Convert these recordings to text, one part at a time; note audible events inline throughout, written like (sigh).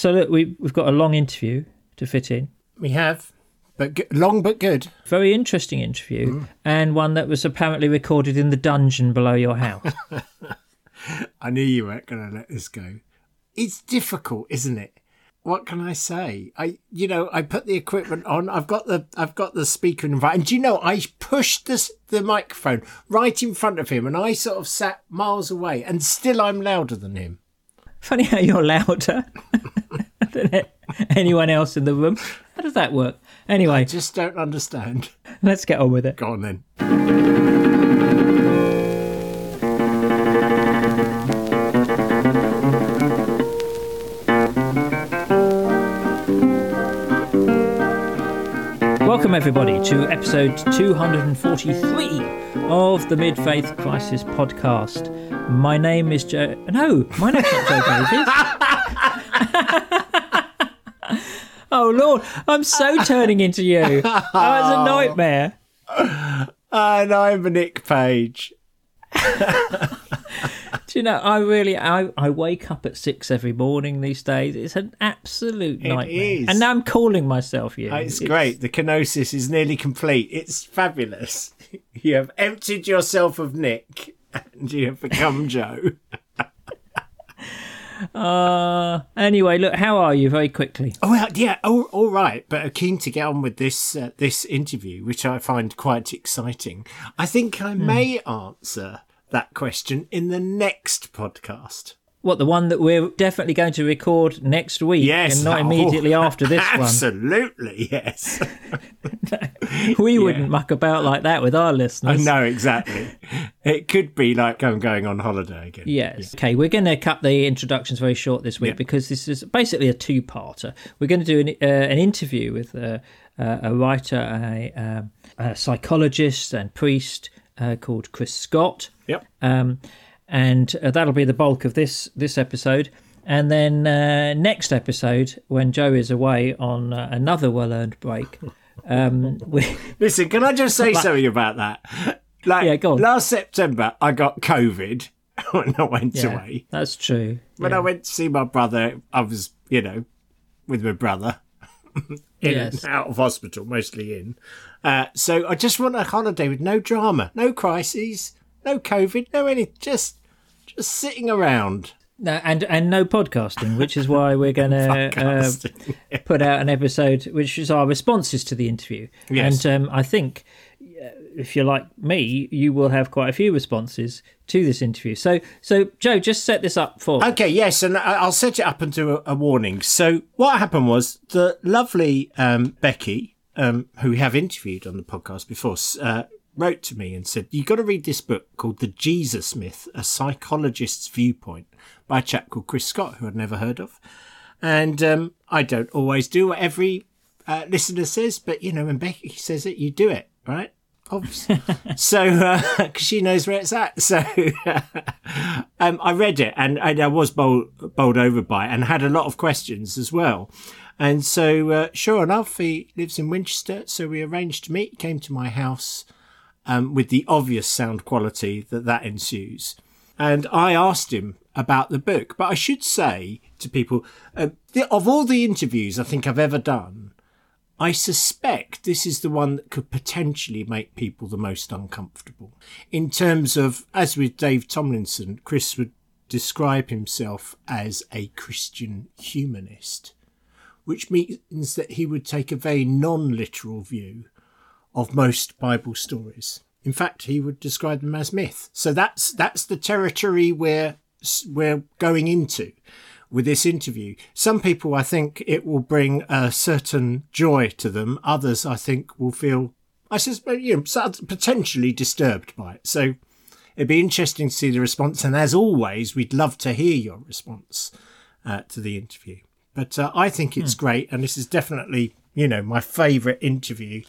So look, we we've got a long interview to fit in. We have, but g- long but good. Very interesting interview, mm. and one that was apparently recorded in the dungeon below your house. (laughs) I knew you weren't going to let this go. It's difficult, isn't it? What can I say? I, you know, I put the equipment on. I've got the, I've got the speaker in front. And do you know, I pushed this, the microphone right in front of him, and I sort of sat miles away, and still I'm louder than him. Funny how you're louder (laughs) than anyone else in the room. How does that work? Anyway, I Just don't understand. let's get on with it. Go on then. Everybody, to episode 243 of the Mid Faith Crisis podcast. My name is Joe. No, my name's not Joe Davies. (laughs) oh, Lord, I'm so turning into you. Oh, it's a oh. nightmare. And I'm Nick Page. (laughs) Do you know, I really, I, I wake up at six every morning these days. It's an absolute nightmare. is. And now I'm calling myself you. It's great. The kenosis is nearly complete. It's fabulous. (laughs) You have emptied yourself of Nick and you have become (laughs) Joe. Uh, anyway, look, how are you very quickly? Oh well, yeah, all, all right. But keen to get on with this uh, this interview, which I find quite exciting. I think I may answer that question in the next podcast. What, the one that we're definitely going to record next week Yes, and not (laughs) oh, immediately after this one. Absolutely, yes. (laughs) We wouldn't muck about like that with our listeners. I know exactly. It could be like I'm going on holiday again. Yes. Okay, we're going to cut the introductions very short this week Yeah. because this is basically a two-parter. We're going to do an, uh, an interview with uh, uh, a writer, a, um, a psychologist and priest uh, called Chris Scott. Yep. um, and uh, that'll be the bulk of this this episode. And then uh, next episode, when Joe is away on uh, another well earned break, (laughs) um, we, Listen, can I just say (laughs) something about that? Like Yeah, go on. last September, I got COVID (laughs) when I went yeah, away. that's true. When Yeah. I went to see my brother, I was, you know, with my brother in Yes. and out of hospital, mostly in. Uh, so I just want a holiday with no drama, no crises, no COVID, no any, just just sitting around. No, and and no podcasting, which is why we're (laughs) going to uh, put out an episode which is our responses to the interview. Yes. And um, I think if you're like me, you will have quite a few responses to this interview. So so Joe, just set this up for. Okay, yes, and I'll set it up into a, a warning. So what happened was the lovely um, Becky, um, who we have interviewed on the podcast before, uh, wrote to me and said, "You got to read this book called The Jesus Myth: A Psychologist's Viewpoint by a chap called Chris Scott, who I'd never heard of." And um, I don't always do what every uh, listener says, but you know, when Becky says it, you do it, right? Obviously. so, (laughs) because she knows where it's at. So, (laughs) um, I read it and, and I was bowled, bowled over by it and had a lot of questions as well. And so, uh, sure enough, he lives in Winchester. So we arranged to meet. Came to my house um, with the obvious sound quality that that ensues. And I asked him about the book. But I should say to people, uh, the, of all the interviews I think I've ever done, I suspect this is the one that could potentially make people the most uncomfortable. In terms of, as with Dave Tomlinson, Chris would describe himself as a Christian humanist, which means that he would take a very non literal view of most Bible stories. In fact, he would describe them as myth. So that's that's the territory we're we're going into with this interview. Some people, I think, it will bring a certain joy to them. Others, I think, will feel, I suspect, you know, potentially disturbed by it. So it'd be interesting to see the response. And as always, we'd love to hear your response uh, to the interview. But uh, I think it's great, and this is definitely, you know, my favourite interview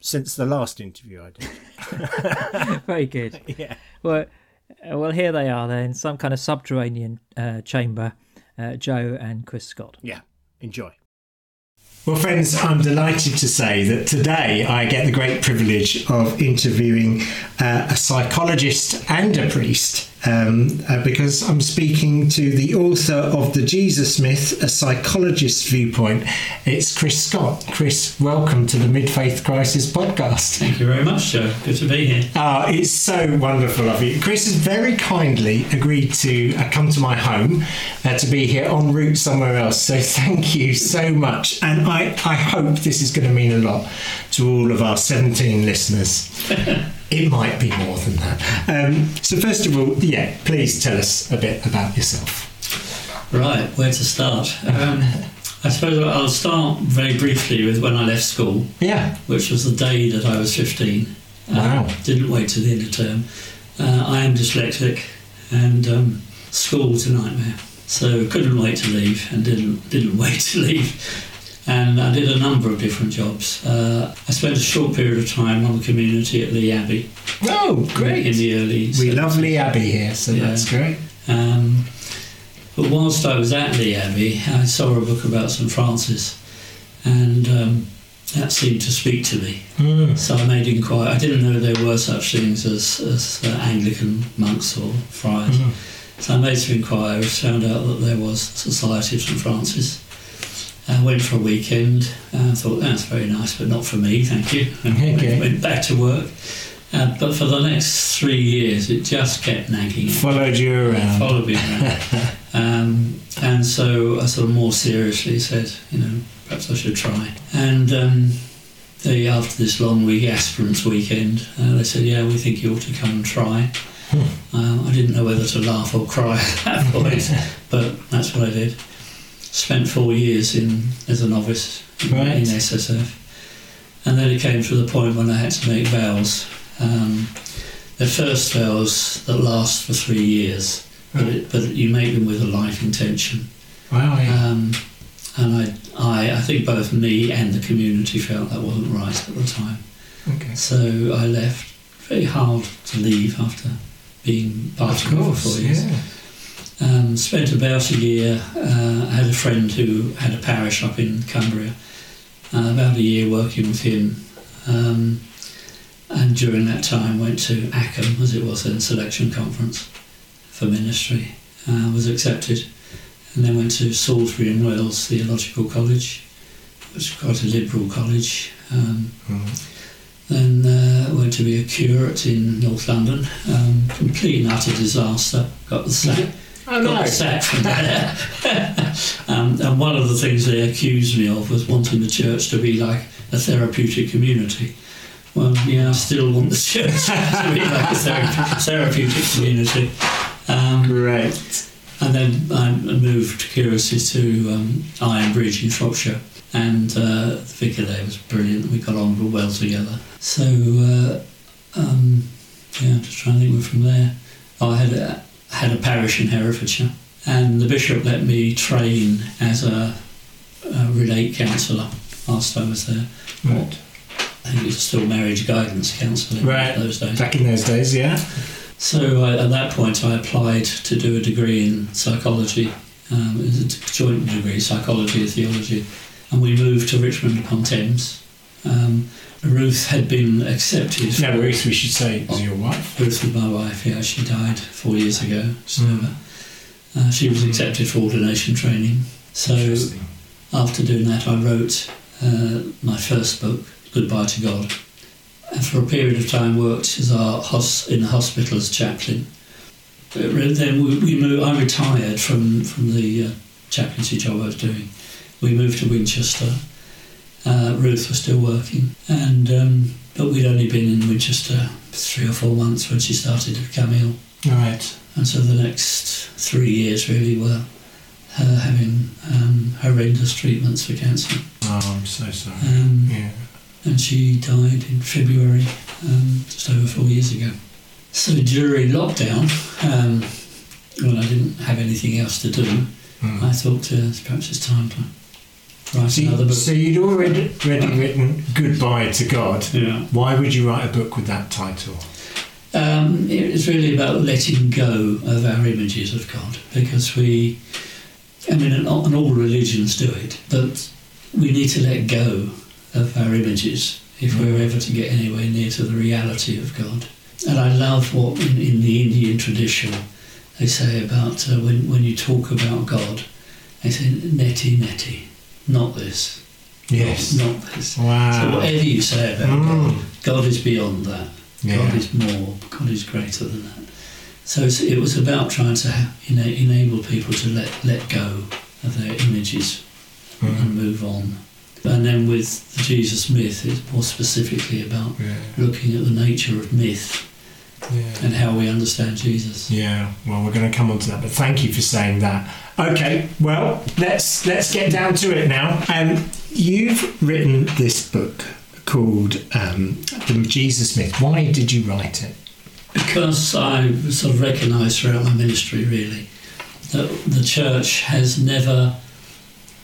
since the last interview I did. (laughs) Very good. (laughs) yeah. Well, uh, well, here they are. They're in some kind of subterranean uh, chamber. Uh, Joe and Chris Scott. Yeah. Enjoy. Well, friends, I'm delighted to say that today I get the great privilege of interviewing uh, a psychologist and a priest um, uh, because I'm speaking to the author of The Jesus Myth, a psychologist's viewpoint. It's Chris Scott. Chris, welcome to the Mid Faith Crisis podcast. Thank you very much, Joe. Good to be here. Oh, it's so wonderful of you. Chris has very kindly agreed to uh, come to my home uh, to be here en route somewhere else. So thank you so much. And I, I hope this is going to mean a lot to all of our 17 listeners. (laughs) it might be more than that. Um, so, first of all, yeah, please tell us a bit about yourself. Right, where to start? Um, I suppose I'll start very briefly with when I left school. Yeah. Which was the day that I was 15. Wow. Um, didn't wait till the end of term. Uh, I am dyslexic and um, school was a nightmare. So couldn't wait to leave and didn't didn't (laughs) wait to leave. And I did a number of different jobs. Uh, I spent a short period of time on the community at Lee Abbey. Oh, great. In the early We love Lee Abbey here, so Yeah. that's great. Um, but whilst I was at Lee Abbey, I saw a book about St Francis, and um, that seemed to speak to me. Mm. So I made inquiry. I didn't know there were such things as, as uh, Anglican monks or friars. Mm. So I made some inquiries, found out that there was a Society of St Francis. I went for a weekend. I thought that's very nice, but not for me, thank you. And Okay. went, went back to work. Uh, but for the next three years, it just kept nagging. me Followed you around. followed me around. (laughs) um, and so I sort of more seriously said, you know, perhaps I should try. And um, they, after this long week, aspirants weekend, uh, they said, yeah, we think you ought to come and try. Um, I didn't know whether to laugh or cry (laughs) at that point, (laughs) but that's what I did. Spent four years in as a novice in, Right. in SSF. And then it came to the point when I had to make vows. Um, the first vows that last for three years, but, it, but you make them with a life intention. Wow, yeah. Um, and I, I, I think both me and the community felt that wasn't right at the time. okay. So I left. Very hard to leave after being part Of of it for four years. yeah. Um, spent about a year. Uh, I had a friend who had a parish up in Cumbria. Uh, about a year working with him, um, and during that time went to ACCM, as it was then, Selection Conference for Ministry. Uh, was accepted, and then went to Salisbury and Wells Theological College, which was quite a liberal college. Um, Mm. then uh, went to be a curate in North London. Um, complete and utter disaster. Got the sack. Oh, got no. the from there. um, and one of the things they accused me of was wanting the church to be like a therapeutic community. Well, yeah, I still want the (laughs) church to be like a thera- therapeutic community. Um, Great. and then I moved curiously to um, Ironbridge in Shropshire, and uh, the vicar there was brilliant. We got on real well together. So, uh, um, yeah, just trying to think where from there. Oh, I had a, had a parish in Herefordshire, and the bishop let me train as a, a relate counsellor whilst I was there. Right. I think it was still marriage guidance counselling Right. those days. Back in those days, yeah. So I, at that point, I applied to do a degree in psychology. Um, it was a joint degree, psychology and theology, and we moved to Richmond upon Thames. Um, Ruth had been accepted. Now, Ruth, we should say, was your wife. Ruth was my wife. Yeah, she died four years ago. So Mm. uh, she was accepted for ordination training. So after doing that, I wrote uh, my first book, Goodbye to God. And for a period of time, worked as our hos- in the hospital as chaplain. But then we, we moved, I retired from, from the uh, chaplaincy job I was doing. We moved to Winchester. Uh, Ruth was still working, and um, but we'd only been in Winchester three or four months when she started to become ill. Right. And so the next three years really were her having um, horrendous treatments for cancer. Oh, I'm so sorry. Um, Yeah. and she died in February, um, just over four years ago. So during lockdown, um, when I didn't have anything else to do, Mm. I thought uh, perhaps it's time to write So, another you, book. so you'd already, already written Goodbye to God. yeah. Why would you write a book with that title? Um, it was really about letting go of our images of God because we, I mean, and all, all religions do it, but we need to let go of our images if we're ever to get anywhere near to the reality of God. And I love what in, in the Indian tradition they say about uh, when, when you talk about God, they say neti neti, not this, Yes. not, not this. Wow. So whatever you say about Mm. God, God is beyond that. Yeah. God is more. God is greater than that. So it was about trying to ha- ena- enable people to let let go of their images Mm. and move on. And then with the Jesus myth, it's more specifically about Yeah. looking at the nature of myth Yeah. and how we understand Jesus. Yeah, well, we're going to come on to that, but thank you for saying that. Okay, well, let's let's get down to it now. Um, you've written this book called um, The Jesus Myth. Why did you write it? Because I sort of recognised throughout my ministry, really, that the church has never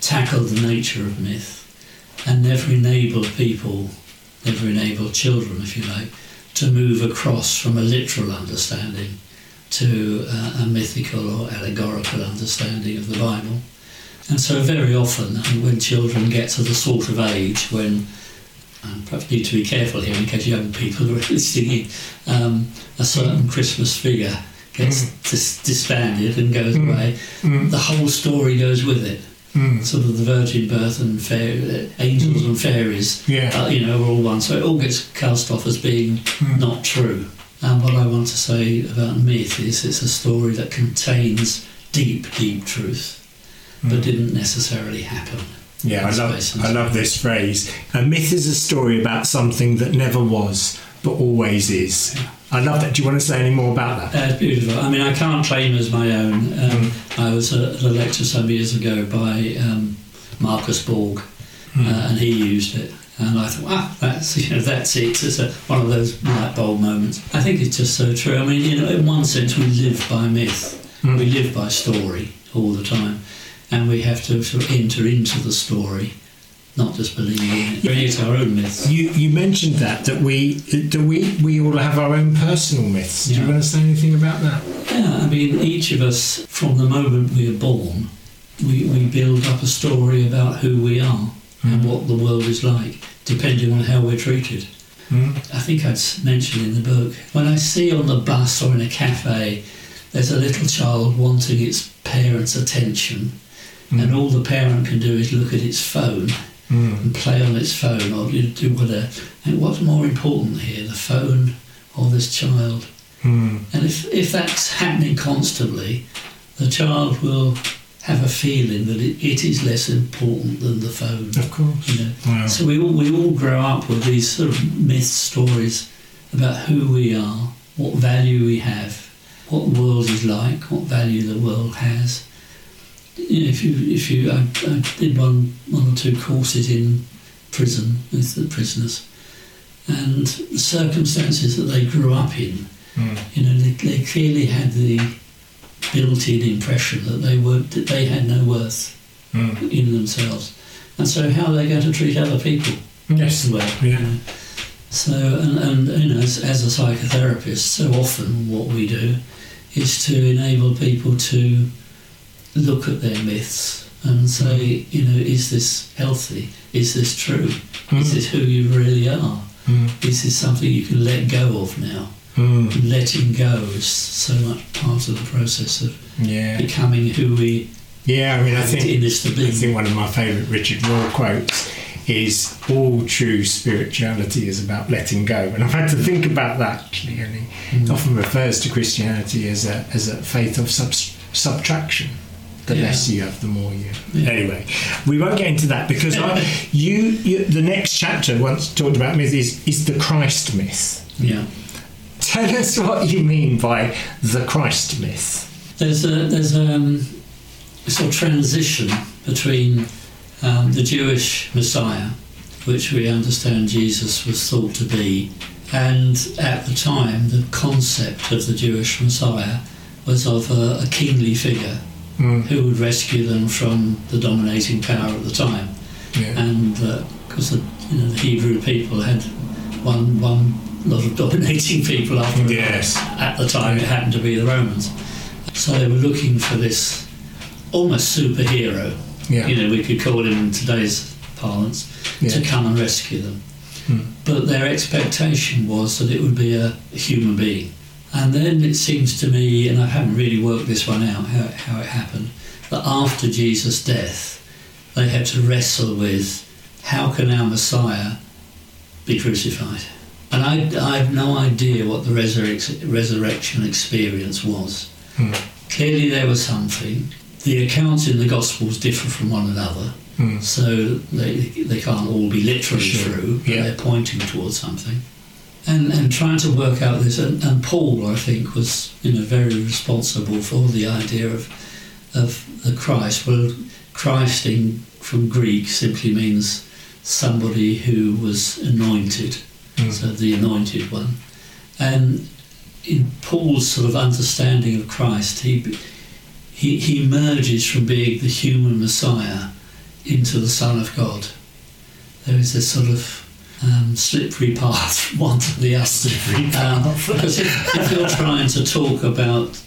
tackled the nature of myth and never enabled people, never enabled children, if you like, to move across from a literal understanding to uh, a mythical or allegorical understanding of the Bible. And so, very often, when children get to the sort of age when and perhaps need to be careful here in case young people are (laughs) listening um, a certain Christmas figure gets dis- disbanded and goes Mm. away, Mm. the whole story goes with it. Mm. Sort of the virgin birth and fair, angels and fairies, Yeah. uh, you know, are all one. So it all gets cast off as being Mm. not true. And what I want to say about myth is it's a story that contains deep, deep truth, but Mm. didn't necessarily happen. Yeah, I love I love this phrase. A myth is a story about something that never was, but always is. I love that. Do you want to say any more about that? That's beautiful. I mean, I can't claim as my own. Um, I was at a lecture some years ago by um, Marcus Borg, uh, and he used it. And I thought, ah, that's (laughs) you know, that's it. It's a, one of those light bulb moments. I think it's just so true. I mean, you know, in one sense, we live by myth. Mm. We live by story all the time, and we have to sort of enter into the story, not just believing in it. Create our own myths. You you mentioned that that we do we we all have our own personal myths. Do you Yeah. want to say anything about that? Yeah, I mean, each of us, from the moment we are born, we, we build up a story about who we are and Mm. what the world is like, depending on how we're treated. Mm. I think I'd mentioned in the book, when I see on the bus or in a cafe, there's a little child wanting its parents' attention, and all the parent can do is look at its phone Mm. and play on its phone or you do whatever. And what's more important here, the phone or this child? Mm. And if, if that's happening constantly, the child will have a feeling that it, it is less important than the phone. Of course. You know? Wow. So we all, we all grow up with these sort of myth stories about who we are, what value we have, what the world is like, what value the world has. You know, if you, if you, I, I did one, one or two courses in prison with the prisoners, and the circumstances that they grew up in Mm. you know, they, they clearly had the built-in impression that they were that they had no worth Mm. in themselves, and so how are they going to treat other people Yes. well? Yeah. you know? So, and, and you know, as, as a psychotherapist, so often what we do is to enable people to look at their myths and say, you know, is this healthy? Is this true? Is Mm. this who you really are? Mm. Is this something you can let go of now? Mm. letting go is so much part of the process of Yeah. becoming who we Yeah. I mean, I think this to I think one of my favourite Richard Rohr quotes is all true spirituality is about letting go. And I've had to think about that actually. And he Mm. often refers to Christianity as a, as a faith of subs- subtraction. The Yeah. less you have, the more you. Yeah. Anyway, we won't get into that because I, you, you, the next chapter once talked about myth is, is the Christ myth. Yeah, Tell us what you mean by the Christ myth. there's a there's um, a sort of transition between um, the Jewish Messiah, which we understand Jesus was thought to be, and at the time the concept of the Jewish Messiah was of a, a kingly figure Mm. who would rescue them from the dominating power at the time. Yeah. and because the, you know, the Hebrew people had one one lot of (laughs) dominating people after Yes. at the time it happened to be the Romans. So they were looking for this almost superhero. Yeah. You know, we could call him in today's parlance, to come and rescue them. Hmm. But their expectation was that it would be a human being. And then it seems to me, and I haven't really worked this one out, how, how it happened, that after Jesus' death, they had to wrestle with how can our Messiah be crucified? And I, I have no idea what the resurrec- resurrection experience was. Hmm. Clearly, there was something. The accounts in the Gospels differ from one another, Hmm. so they, they can't all be literally Sure. true, but Yeah. they're pointing towards something. And, and trying to work out this, and, and Paul, I think, was you know very responsible for the idea of of the Christ. Well, Christ in from Greek simply means somebody who was anointed, Hmm. so the anointed one. And in Paul's sort of understanding of Christ, he he, he merges from being the human Messiah into the Son of God. There is this sort of um, slippery path from one to the other. Slippery Um, (laughs) because if, if you're trying to talk about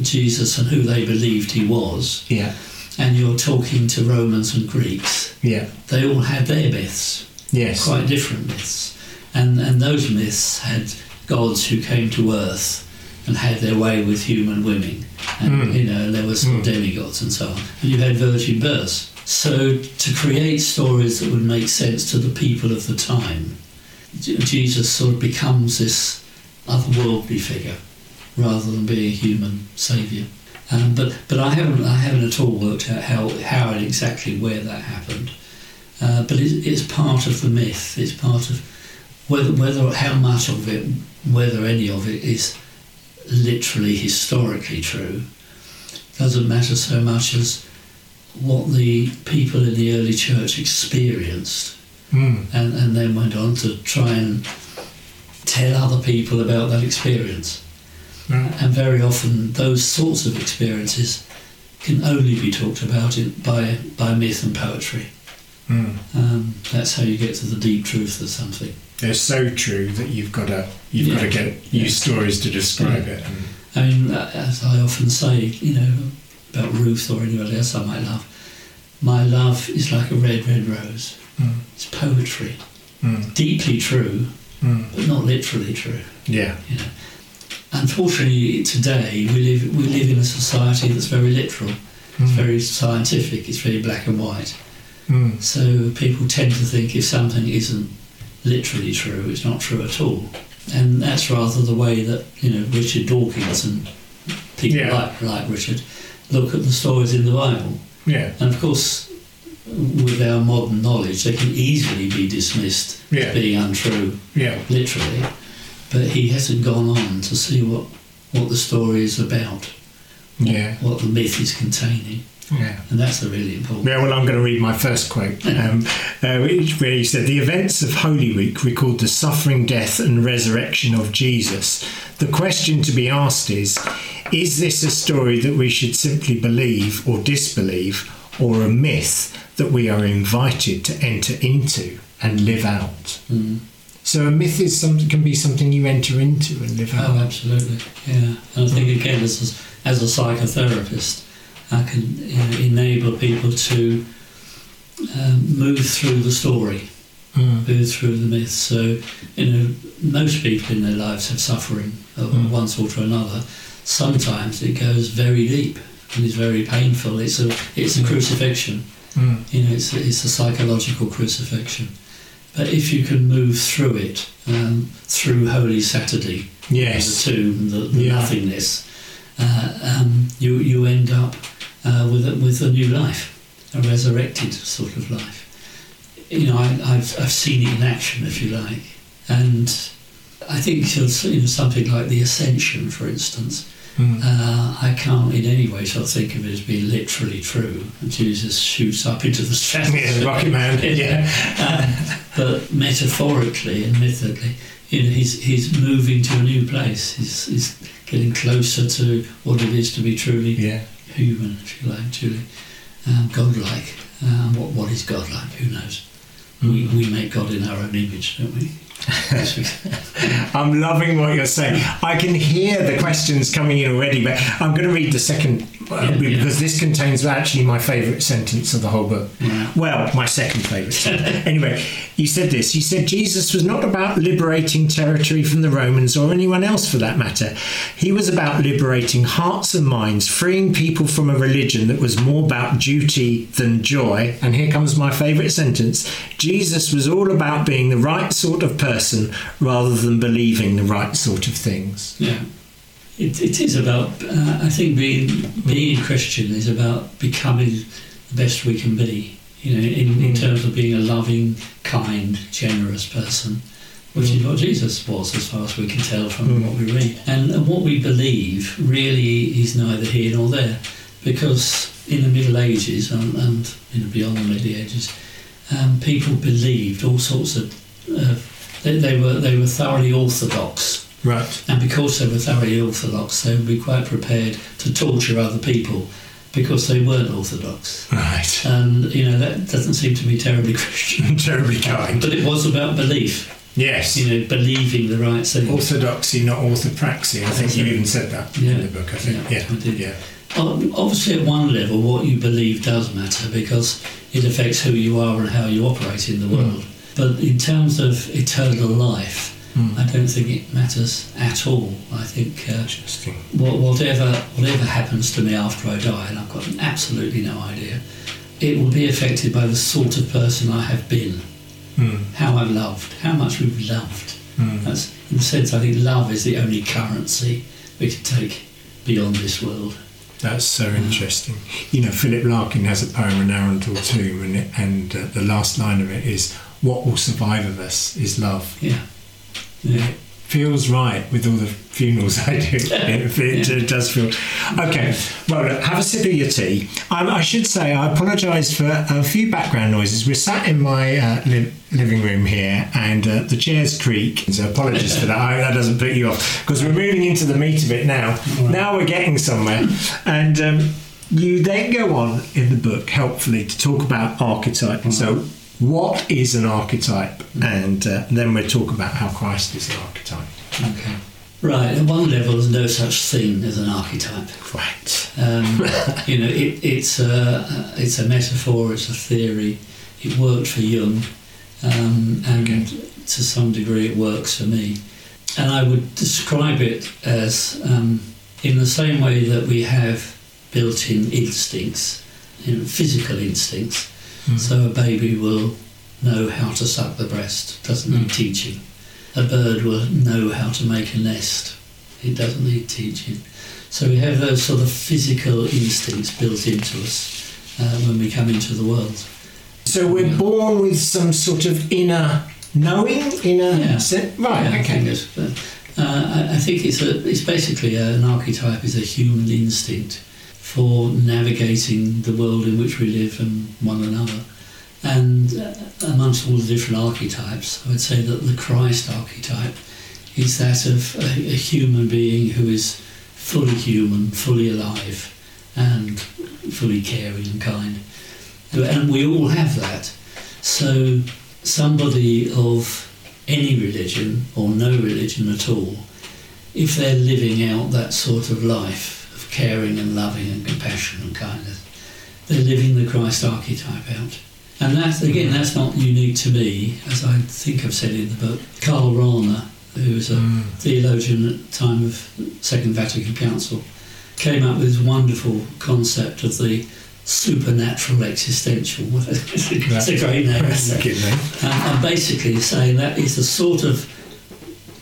Jesus and who they believed he was, Yeah. and you're talking to Romans and Greeks, Yeah. they all had their myths, Yes. quite different myths. And, and those myths had gods who came to earth and had their way with human women. And, Mm. you know, there were some Mm. demigods and so on. And you had virgin births. So to create stories that would make sense to the people of the time, Jesus sort of becomes this otherworldly figure rather than being a human saviour. Um, but but I haven't I haven't at all worked out how how and exactly where that happened. Uh, but it, it's part of the myth. It's part of whether whether how much of it, whether any of it is literally historically true, doesn't matter so much as what the people in the early church experienced Mm. and, and then went on to try and tell other people about that experience. Right. And very often, those sorts of experiences can only be talked about in, by, by myth and poetry. Mm. Um, that's how you get to the deep truth of something. They're so true that you've got to you've got to Yeah. get use stories to describe Yeah. it. And, I mean, as I often say, you know, about Ruth or anybody else I might love, my love is like a red, red rose. mm. It's poetry, Mm. deeply true, Mm. but not literally true. Yeah. You know, unfortunately, today we live we live in a society that's very literal. It's Mm. very scientific. It's very black and white. Mm. So people tend to think if something isn't literally true, it's not true at all. And that's rather the way that you know Richard Dawkins and people Yeah. like like Richard look at the stories in the Bible. Yeah. And of course, with our modern knowledge, they can easily be dismissed Yeah. as being untrue Yeah. literally, but he hasn't gone on to see what, what the story is about, Yeah. what the myth is containing, Yeah. and that's the really important. Yeah, well, I'm going to read my first quote, um, uh, which- where he said, The events of Holy Week record the suffering, death, and resurrection of Jesus. The question to be asked is Is this a story that we should simply believe or disbelieve, or a myth that we are invited to enter into and live out? Mm. So a myth is something can be something you enter into and live out. Oh, absolutely, yeah. And I think again, as a, as a psychotherapist, I can you know, enable people to um, move through the story, Mm. move through the myth. So, you know, most people in their lives have suffering of Mm. one sort or another. Sometimes it goes very deep and is very painful. It's a it's a crucifixion. Mm. You know, it's, it's a psychological crucifixion. But if you can move through it, um, through Holy Saturday, Yes. the tomb, the, the Yeah. nothingness, uh, um, you you end up uh, with a, with a new life, a resurrected sort of life. You know, I, I've I've seen it in action, if you like, and I think you know, something like the Ascension, for instance. Mm. Uh, I can't in any way sort of think of it as being literally true. Jesus shoots up into the stratosphere. Yeah, Rocket Man. (laughs) Yeah. um, but metaphorically and mythically, you know, he's he's moving to a new place. He's, he's getting closer to what it is to be truly Yeah. human, if you like, truly um, godlike. Um, what what is godlike? Who knows? We, Mm. we make God in our own image, don't we? (laughs) I'm loving what you're saying. I can hear the questions coming in already, but I'm going to read the second uh, Yeah, yeah. because this contains actually my favourite sentence of the whole book. Yeah. Well, my second favourite sentence. (laughs) anyway, you said this. You said Jesus was not about liberating territory from the Romans or anyone else for that matter. He was about liberating hearts and minds, freeing people from a religion that was more about duty than joy. And here comes my favourite sentence Jesus was all about being the right sort of person rather than believing the right sort of things. Yeah. It, it is about, uh, I think being, being a Christian is about becoming the best we can be, you know, in, in Mm. terms of being a loving, kind, generous person, which is what Jesus was as far as we can tell from Mm. what we read. And, and what we believe really is neither here nor there, because in the Middle Ages and, and you know, beyond the Middle Ages, um, people believed all sorts of, uh, they, they, were, they were thoroughly orthodox. Right. And because they were thoroughly orthodox, they would be quite prepared to torture other people because they weren't orthodox. Right. And, you know, that doesn't seem to be terribly (laughs) Christian. (laughs) Terribly kind. But it was about belief, Yes. you know, believing the right thing. Orthodoxy, not orthopraxy. I think you even said that Yeah. in the book. I think. Yeah, Yeah. I did. Yeah. Ob- um, Obviously, at one level, what you believe does matter because it affects who you are and how you operate in the world. But in terms of eternal life, Mm. I don't think it matters at all. I think uh, whatever whatever happens to me after I die, and I've got absolutely no idea, it will be affected by the sort of person I have been, Mm. how I've loved, how much we've loved. Mm. That's in a sense, I think love is the only currency we can take beyond this world. That's so interesting. You know, Philip Larkin has a poem, An Arundel Tomb, and, it, and uh, the last line of it is, What will survive of us is love. Yeah, yeah. It feels right with all the funerals I do. (laughs) It, it, it does feel. Okay, well, look, have a sip of your tea. Um, I should say, I apologise for a few background noises. We're sat in my uh, li- living room here and uh, the chairs creak. So apologies for that. I hope that doesn't put you off because we're moving into the meat of it now. right. Now we're getting somewhere. And um, you then go on in the book, helpfully, to talk about archetype. And so, what is an archetype? And uh, then we'll talk about how Christ is an archetype. Okay. Right. At one level, there's no such thing as an archetype. Right. Um, (laughs) you know, it, it's a it's a metaphor, it's a theory. It worked for Jung, um, and Okay. to some degree, it works for me. And I would describe it as, um, in the same way that we have built-in instincts, you know, physical instincts. Mm. So a baby will know how to suck the breast, doesn't need Mm. teaching. A bird will know how to make a nest, it doesn't need teaching. So we have those sort of physical instincts built into us uh, when we come into the world. So we're Yeah. born with some sort of inner knowing, inner Yeah. se- right? Yeah, I okay. think it's, uh, I, I think it's a, it's basically a, an archetype is a human instinct for navigating the world in which we live and one another. And uh, amongst all the different archetypes, I would say that the Christ archetype is that of a, a human being who is fully human, fully alive, and fully caring and kind. And we all have that. So somebody of any religion or no religion at all, if they're living out that sort of life caring and loving and compassion and kindness, they're living the Christ archetype out. And that, again, that's not unique to me, as I think I've said in the book. Karl Rahner, who was a Mm. theologian at the time of Second Vatican Council, came up with this wonderful concept of the supernatural existential. (laughs) it's a great name. That's isn't a it? good name. and, and basically saying that is a sort of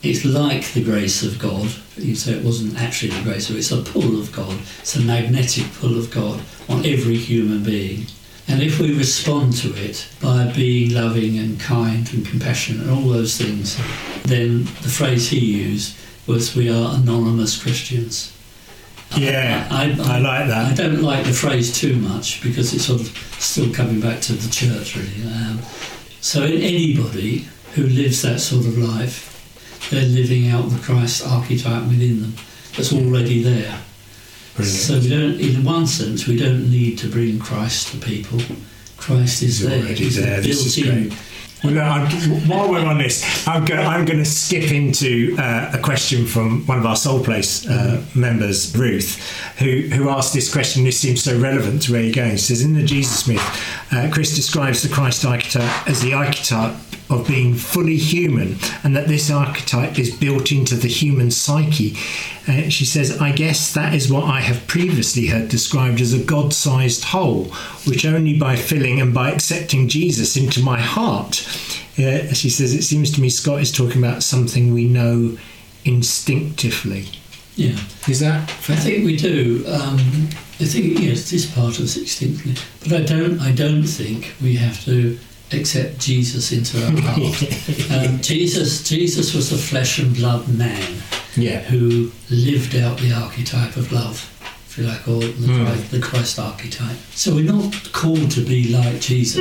it's like the grace of God. You say it wasn't actually the grace of it's a pull of God. It's a magnetic pull of God on every human being. And if we respond to it by being loving and kind and compassionate and all those things, then the phrase he used was we are anonymous Christians. Yeah, I, I like I that. I don't like the phrase too much because it's sort of still coming back to the church, really. Um, so, anybody who lives that sort of life, they're living out the Christ archetype within them that's already there. Brilliant. So, we don't, in one sense, we don't need to bring Christ to people. Christ is He's there. already He's there. This is built in. great. Well, no, I'm, while we're on this, I'm going, I'm going to skip into uh, a question from one of our Soul Place uh, members, Ruth, who, who asked this question. This seems so relevant to where you're going. She says, In the Jesus myth, uh, Chris describes the Christ archetype as the archetype of being fully human, and that this archetype is built into the human psyche. Uh, she says, I guess that is what I have previously heard described as a God sized hole, which only by filling and by accepting Jesus into my heart. Uh, she says, It seems to me Scott is talking about something we know instinctively. Yeah. Is that I think we do. Um, I think yes, it is part of us instinctively, but I don't. I don't think we have to accept Jesus into our heart. (laughs) um, Jesus, Jesus was a flesh and blood man Yeah. who lived out the archetype of love, if you like, or the. Christ, the Christ archetype. So we're not called to be like Jesus.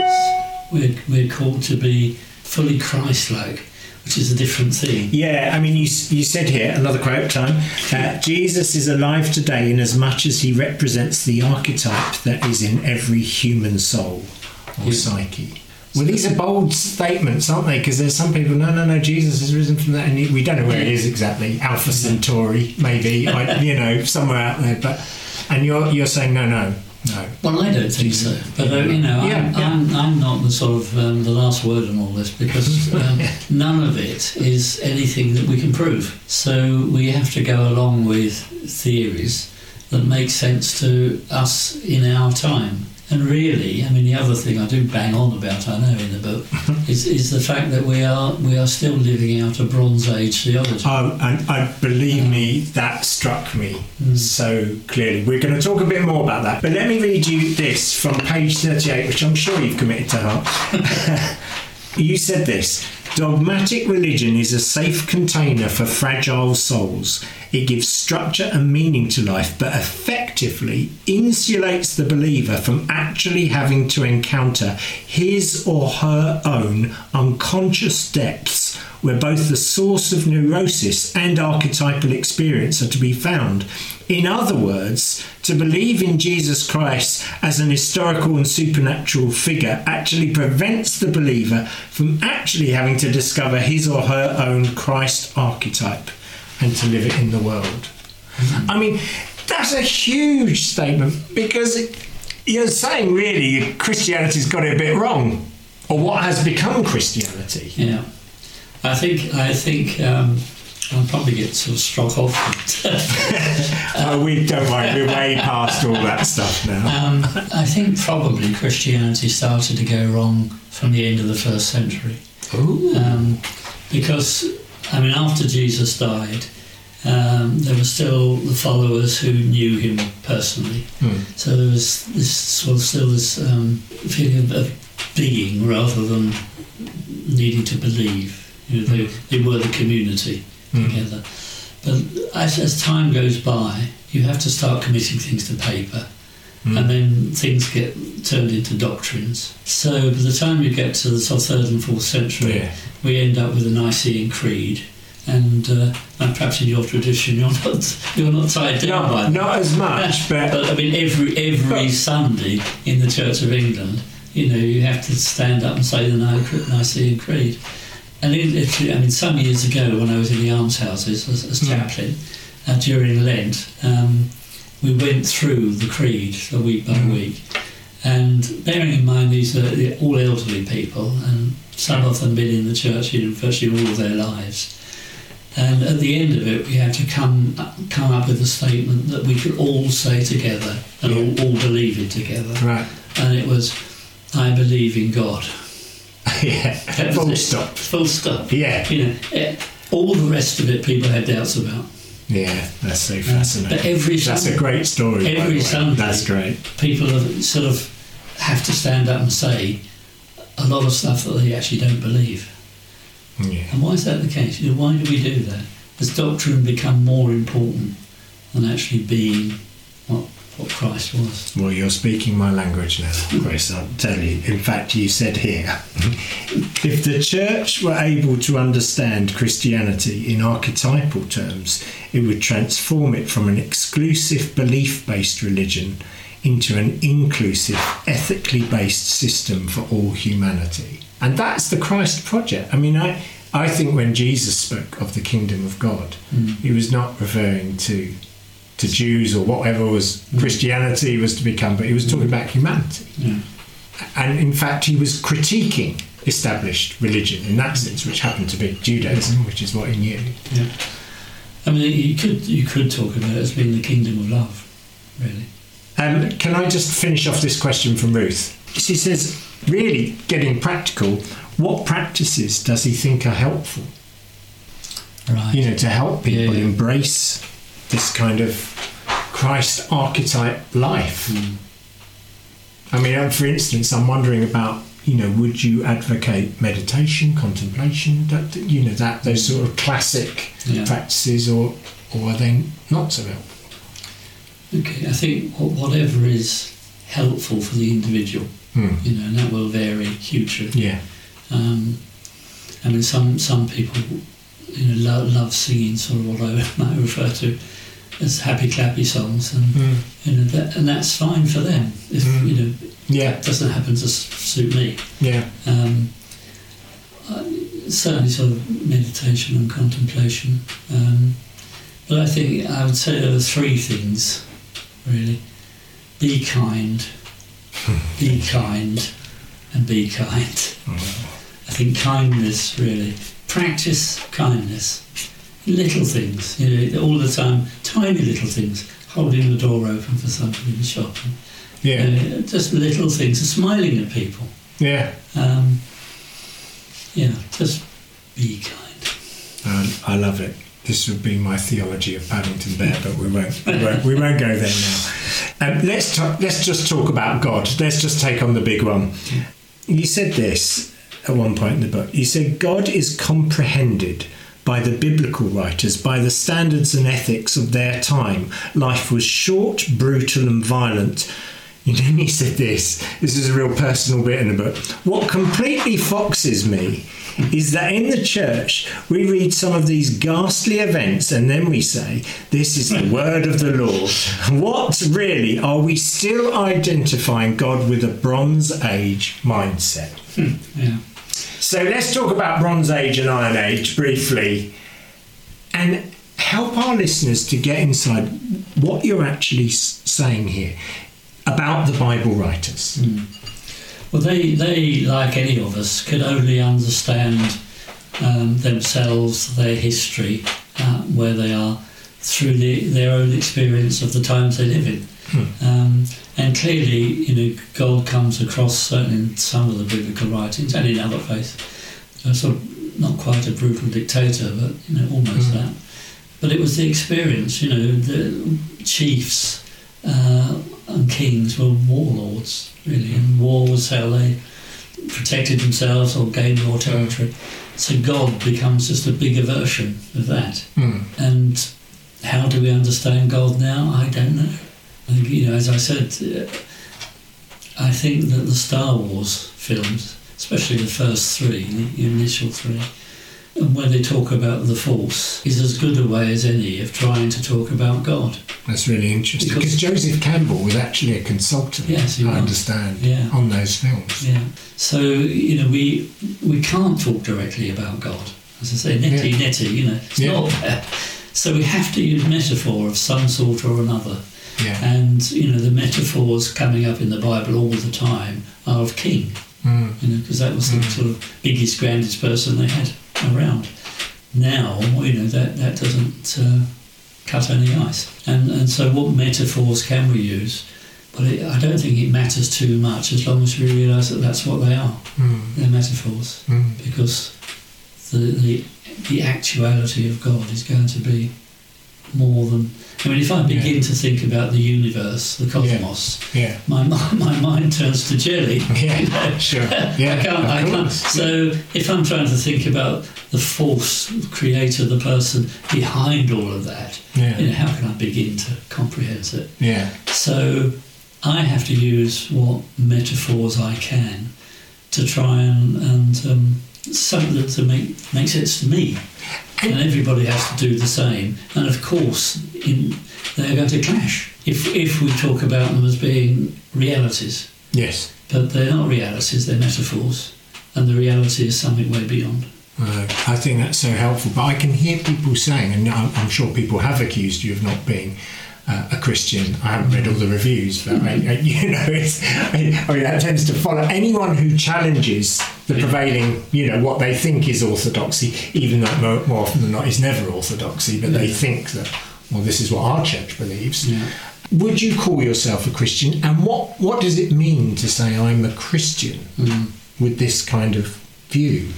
We're we're called to be fully Christ-like, which is a different thing. Yeah, I mean, you, you said here, another quote time uh, Jesus is alive today in as much as he represents the archetype that is in every human soul or Yeah. psyche. Well, these are bold statements, aren't they? Because there's some people, no, no, no, Jesus has risen from that, and we don't know where he is exactly. Alpha Centauri, maybe, I, you know, somewhere out there. But and you're you're saying no, no, no. Well, I don't think so. But uh, you know, Yeah, I'm, yeah. I'm, I'm not the sort of um, the last word on all this because um, (laughs) none of it is anything that we can prove. So we have to go along with theories that make sense to us in our time. And really, I mean, the other thing I do bang on about, I know in the book, mm-hmm. is, is the fact that we are we are still living out a Bronze Age theology. Oh, and I believe me, that struck me mm. so clearly. We're going to talk a bit more about that, but let me read you this from page 38, which I'm sure you've committed to heart. (laughs) you said this Dogmatic religion is a safe container for fragile souls. It gives structure and meaning to life, but effectively insulates the believer from actually having to encounter his or her own unconscious depths, where both the source of neurosis and archetypal experience are to be found. In other words, to believe in Jesus Christ as an historical and supernatural figure actually prevents the believer from actually having to discover his or her own Christ archetype and to live it in the world. I mean, that's a huge statement because you're saying really Christianity's got it a bit wrong, or what has become Christianity. Yeah, I think I think um, I'll probably get sort of struck off. (laughs) oh, we don't worry, we're way past all that stuff now. um, I think probably Christianity started to go wrong from the end of the first century, um, because I mean after Jesus died. Um, there were still the followers who knew him personally, Hmm. so there was this sort of still this um, feeling of, being rather than needing to believe. You know, they, they were the community Hmm. together. But as, as time goes by, you have to start committing things to paper, Hmm. and then things get turned into doctrines. So by the time you get to the sort of third and fourth century, Yeah. we end up with a Nicene Creed. And, uh, and perhaps in your tradition, you're not you're not tied down by Not, that. not as much, (laughs) but But I mean, every every But- Sunday in the Church of England, you know, you have to stand up and say the Nic- Nicene Creed. And it, literally, I mean, some years ago when I was in the almshouses as, as Mm. chaplain uh, during Lent, um, we went through the Creed a week by Mm. week. And bearing in mind these are all elderly people, and some of them been in the church in virtually all of their lives. And at the end of it, we had to come come up with a statement that we could all say together and all, all believe it together. right, And it was, "I believe in God." (laughs) yeah, full it. stop. Full stop. Yeah, You know, eh, all the rest of it, people had doubts about. Yeah, that's so fascinating. But every That's a great story. Every. Sunday. That's great. people sort of have to stand up and say a lot of stuff that they actually don't believe. Yeah. And why is that the case? You know, why do we do that? Has doctrine become more important than actually being what, what Christ was? Well, you're speaking my language now, Chris. I'll tell you. In fact, you said here (laughs) if the church were able to understand Christianity in archetypal terms, it would transform it from an exclusive belief based religion into an inclusive, ethically based system for all humanity. And that's the Christ project. I mean, I, I think when Jesus spoke of the kingdom of God, mm. he was not referring to to Jews or whatever was Christianity was to become, but he was talking about humanity. Yeah. And in fact, he was critiquing established religion in that sense, which happened to be Judaism, which is what he knew. Yeah. I mean, you could you could talk about it as being the kingdom of love, really. Um, can I just finish off this question from Ruth? She says, really getting practical, what practices does he think are helpful? Right. You know, to help people Yeah. embrace this kind of Christ archetype life. Mm. I mean, um, for instance, I'm wondering about, you know, would you advocate meditation, contemplation, that, you know, that those sort of classic Yeah. practices, or or are they not so helpful? Okay. I think whatever is helpful for the individual, Hmm. you know, and that will vary hugely. Yeah. Um, I mean, some some people, you know, love, love singing sort of what I (laughs) might refer to as happy clappy songs, and Mm. you know, that, and that's fine for them. If Mm. you know, Yeah. it doesn't happen to suit me. Yeah. Um, certainly, sort of meditation and contemplation. Um, but I think I would say there are three things, really: be kind, (laughs) be kind, and be kind. I think kindness really practice kindness, little things. You know, all the time, tiny little things. Holding the door open for somebody in the shop, Yeah. uh, just little things, smiling at people. Yeah. Um, yeah, just be kind. Um, I love it. This would be my theology of Paddington Bear, but we won't. We won't, we won't go there now. Um, let's talk, let's just talk about God. Let's just take on the big one. You said this at one point in the book. You said God is comprehended by the biblical writers by the standards and ethics of their time. Life was short, brutal, and violent. (laughs) And then he said this. This is a real personal bit in the book. What completely foxes me is that in the church we read some of these ghastly events and then we say, This is the word of the Lord. What really are we still identifying God with a Bronze Age mindset? Hmm, yeah. So let's talk about Bronze Age and Iron Age briefly. And help our listeners to get inside what you're actually saying here about the Bible writers. Well, they, they, like any of us, could only understand um, themselves, their history, uh, where they are, through the, their own experience of the times they live in. Um, and clearly, you know, God comes across, certainly in some of the biblical writings and in other places, uh, sort of not quite a brutal dictator, but you know, almost that. But it was the experience, you know, the chiefs uh, and kings were warlords, really, and war was how they protected themselves or gained more territory. So God becomes just a bigger version of that. Mm. And how do we understand God now? I don't know. I think, you know, as I said, uh, I think that the Star Wars films, especially the first three, the initial three, and when they talk about the Force, is as good a way as any of trying to talk about God. That's really interesting Because- because Joseph Campbell was actually a consultant. Yes, he I was. understand Yeah. on those films. Yeah. So you know, we we can't talk directly about God. As I say, neti Yeah. neti. You know, it's Yeah. not there. So we have to use metaphor of some sort or another. Yeah. And you know, the metaphors coming up in the Bible all the time are of king. Mm. You know, because that was the Mm. sort of biggest, grandest person they had around. Now, you know, that that doesn't uh, cut any ice. And and so, what metaphors can we use? But it, I don't think it matters too much as long as we realise that that's what they are. Mm. They're metaphors Mm. because the, the the actuality of God is going to be more than. I mean, if I begin Yeah. to think about the universe, the cosmos, Yeah. my mi- my mind turns to jelly. (laughs) Yeah. Sure. Yeah. I can't. I can't. So if I'm trying to think about the force, the creator, the person behind all of that, Yeah. you know, how can I begin to comprehend it? Yeah. So I have to use what metaphors I can to try and, and um, something to make make sense to me. and everybody has to do the same. And of course, in, they're going to clash if if we talk about them as being realities. Yes. But they're not realities; they're metaphors, and the reality is something way beyond. Uh, I think that's so helpful. But I can hear people saying, and I'm, I'm sure people have accused you of not being uh, a Christian. I haven't read all the reviews, but I, I, (laughs) you know, it's, I, I mean, that tends to follow anyone who challenges the prevailing, you know, what they think is orthodoxy, even though more, more often than not is never orthodoxy, but they think that, well, this is what our church believes. Yeah. Would you call yourself a Christian? And what, what does it mean to say I'm a Christian Mm. with this kind of view?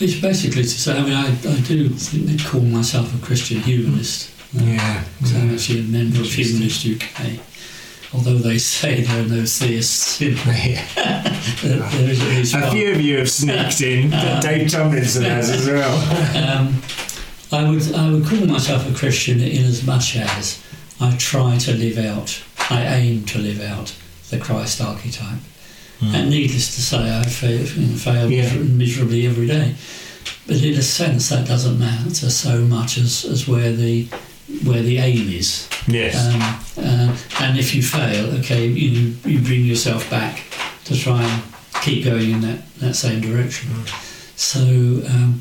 It's basically to say, I mean, I, I do think they call myself a Christian humanist. Yeah. So I'm actually a member of Humanist UK. Although they say there are no theists, in, (laughs) Yeah. there, is at least A few of you have sneaked in. (laughs) Dave Tomlinson has as well. Um, I would I would call myself a Christian in as much as I try to live out, I aim to live out the Christ archetype. And needless to say, I fail, fail. Yeah. miserably every day. But in a sense, that doesn't matter so much as, as where the where the aim is. Yes. Um, uh, and if you fail, okay, you you bring yourself back to try and keep going in that, that same direction. So um,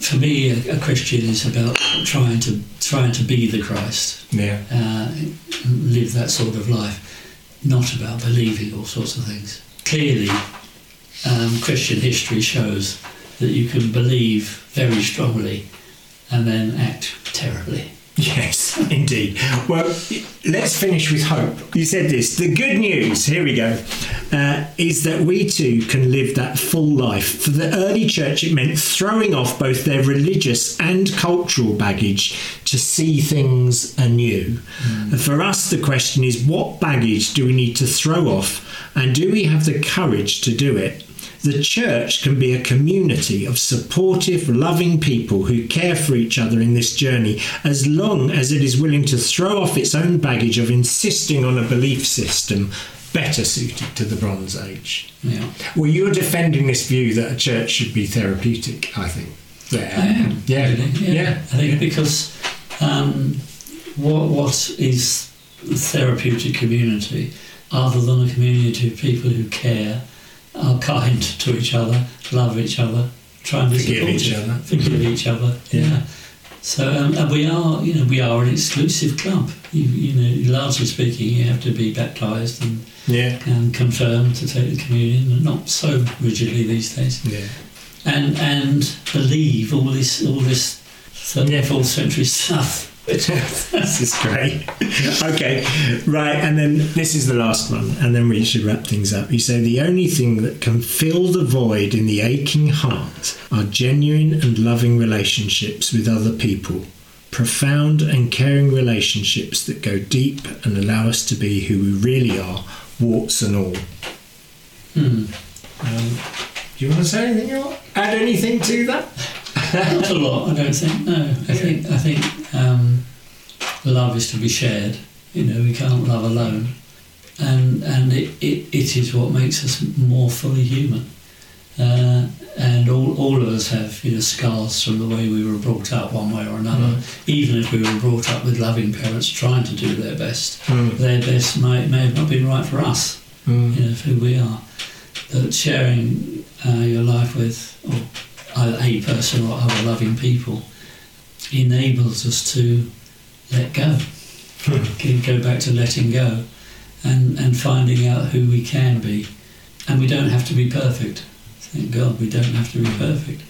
for me, a, a Christian is about trying to trying to be the Christ, yeah. uh, live that sort of life, not about believing all sorts of things. Clearly, um, Christian history shows that you can believe very strongly and then act terribly. Yes, (laughs) indeed. Well, let's finish with hope. You said this. The good news, here we go, uh, is that we too can live that full life. For the early church, it meant throwing off both their religious and cultural baggage to see things anew. And For us, the question is what baggage do we need to throw off, and do we have the courage to do it? The church can be a community of supportive, loving people who care for each other in this journey as long as it is willing to throw off its own baggage of insisting on a belief system better suited to the Bronze Age. Yeah. Well, you're defending this view that a church should be therapeutic, I think. Yeah. I am. Yeah. really, Yeah. I think because um, what what is the therapeutic community other than a community of people who care, are kind to each other, love each other, try and be Forgive each other. forgive each other. Yeah. Yeah. So um, and we are, you know, we are an exclusive club. You, you know, largely speaking, you have to be baptised and, Yeah. and confirmed to take the communion, and not so rigidly these days Yeah. and and believe all this all this third Yeah. fourth century stuff. (laughs) this is great. (laughs) Okay, right, and then this is the last one, and then we should wrap things up. You say the only thing that can fill the void in the aching heart are genuine and loving relationships with other people, profound and caring relationships that go deep and allow us to be who we really are, warts and all. Hmm. Um, do you want to say anything? Want? Add anything to that? (laughs) Not a lot, I don't think. No, I think I think um, love is to be shared. You know, we can't love alone, and and it, it, it is what makes us more fully human. Uh, and all, all of us have you know scars from the way we were brought up one way or another. Even if we were brought up with loving parents trying to do their best, Mm. their best may, may have not been right for us. Mm. you know, of who we are. That sharing uh, your life with or a person or other loving people enables us to let go, hmm. Can go back to letting go, and and finding out who we can be, and we don't have to be perfect. Thank God we don't have to be perfect.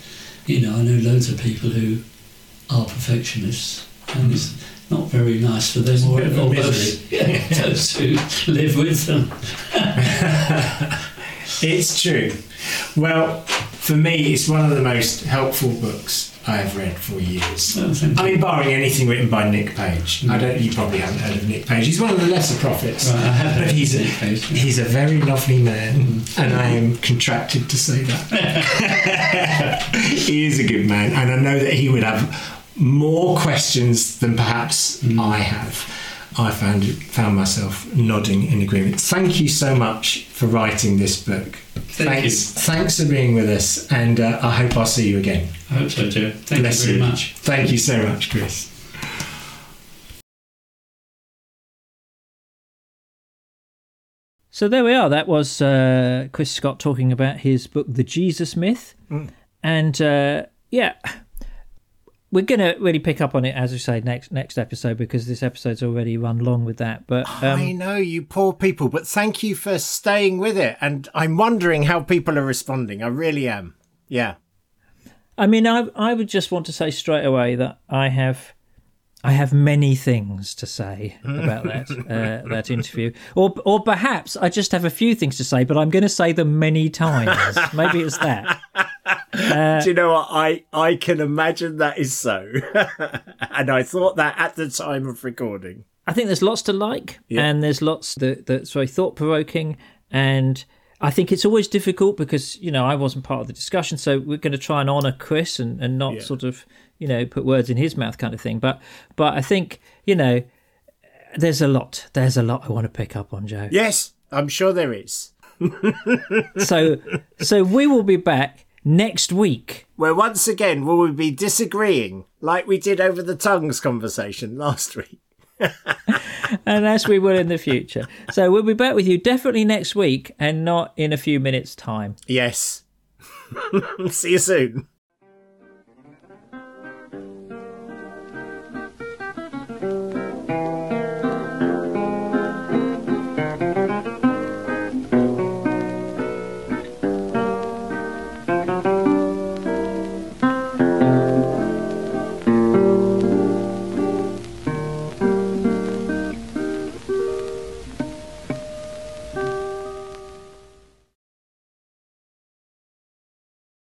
You know, I know loads of people who are perfectionists, and it's not very nice for them or, bit of a or those, yeah, (laughs) those who live with them. (laughs) It's true. Well, for me, it's one of the most helpful books I have read for years. Oh, I mean, barring anything written by Nick Page. I don't. You probably haven't heard of Nick Page. He's one of the lesser prophets. Right, I have heard But he's a, he's a very lovely man, mm-hmm. and I am contracted to say that. (laughs) he is a good man, and I know that he would have more questions than perhaps mm. I have. I found found myself nodding in agreement. Thank you so much for writing this book. Thank thanks, you. thanks for being with us, and uh, I hope I'll see you again. I hope so too. Thank Bless you very much. Thank you so much, Chris. So there we are. That was uh, Chris Scott talking about his book, The Jesus Myth. And uh, yeah, we're going to really pick up on it, as we say, next next episode because this episode's already run long with that. But I um, know you poor people, but thank you for staying with it. And I'm wondering how people are responding. I really am. Yeah. I mean, I I would just want to say straight away that I have I have many things to say about that (laughs) uh, that interview, or or perhaps I just have a few things to say, but I'm going to say them many times. (laughs) Maybe it's that. Uh, Do you know what? I, I can imagine that is so. (laughs) and I thought that at the time of recording. I think there's lots to like, Yeah. and there's lots that that's very thought provoking, and I think it's always difficult because you know I wasn't part of the discussion, so we're going to try and honour Chris and, and not Yeah. sort of you know put words in his mouth kind of thing. But but I think you know there's a lot there's a lot I want to pick up on Joe. Yes, I'm sure there is. (laughs) So so we will be back next week. Where once again will we be disagreeing like we did over the tongues conversation (laughs) last week. and as we will in the future. So we'll be back with you definitely next week and not in a few minutes' time. Yes. (laughs) See you soon.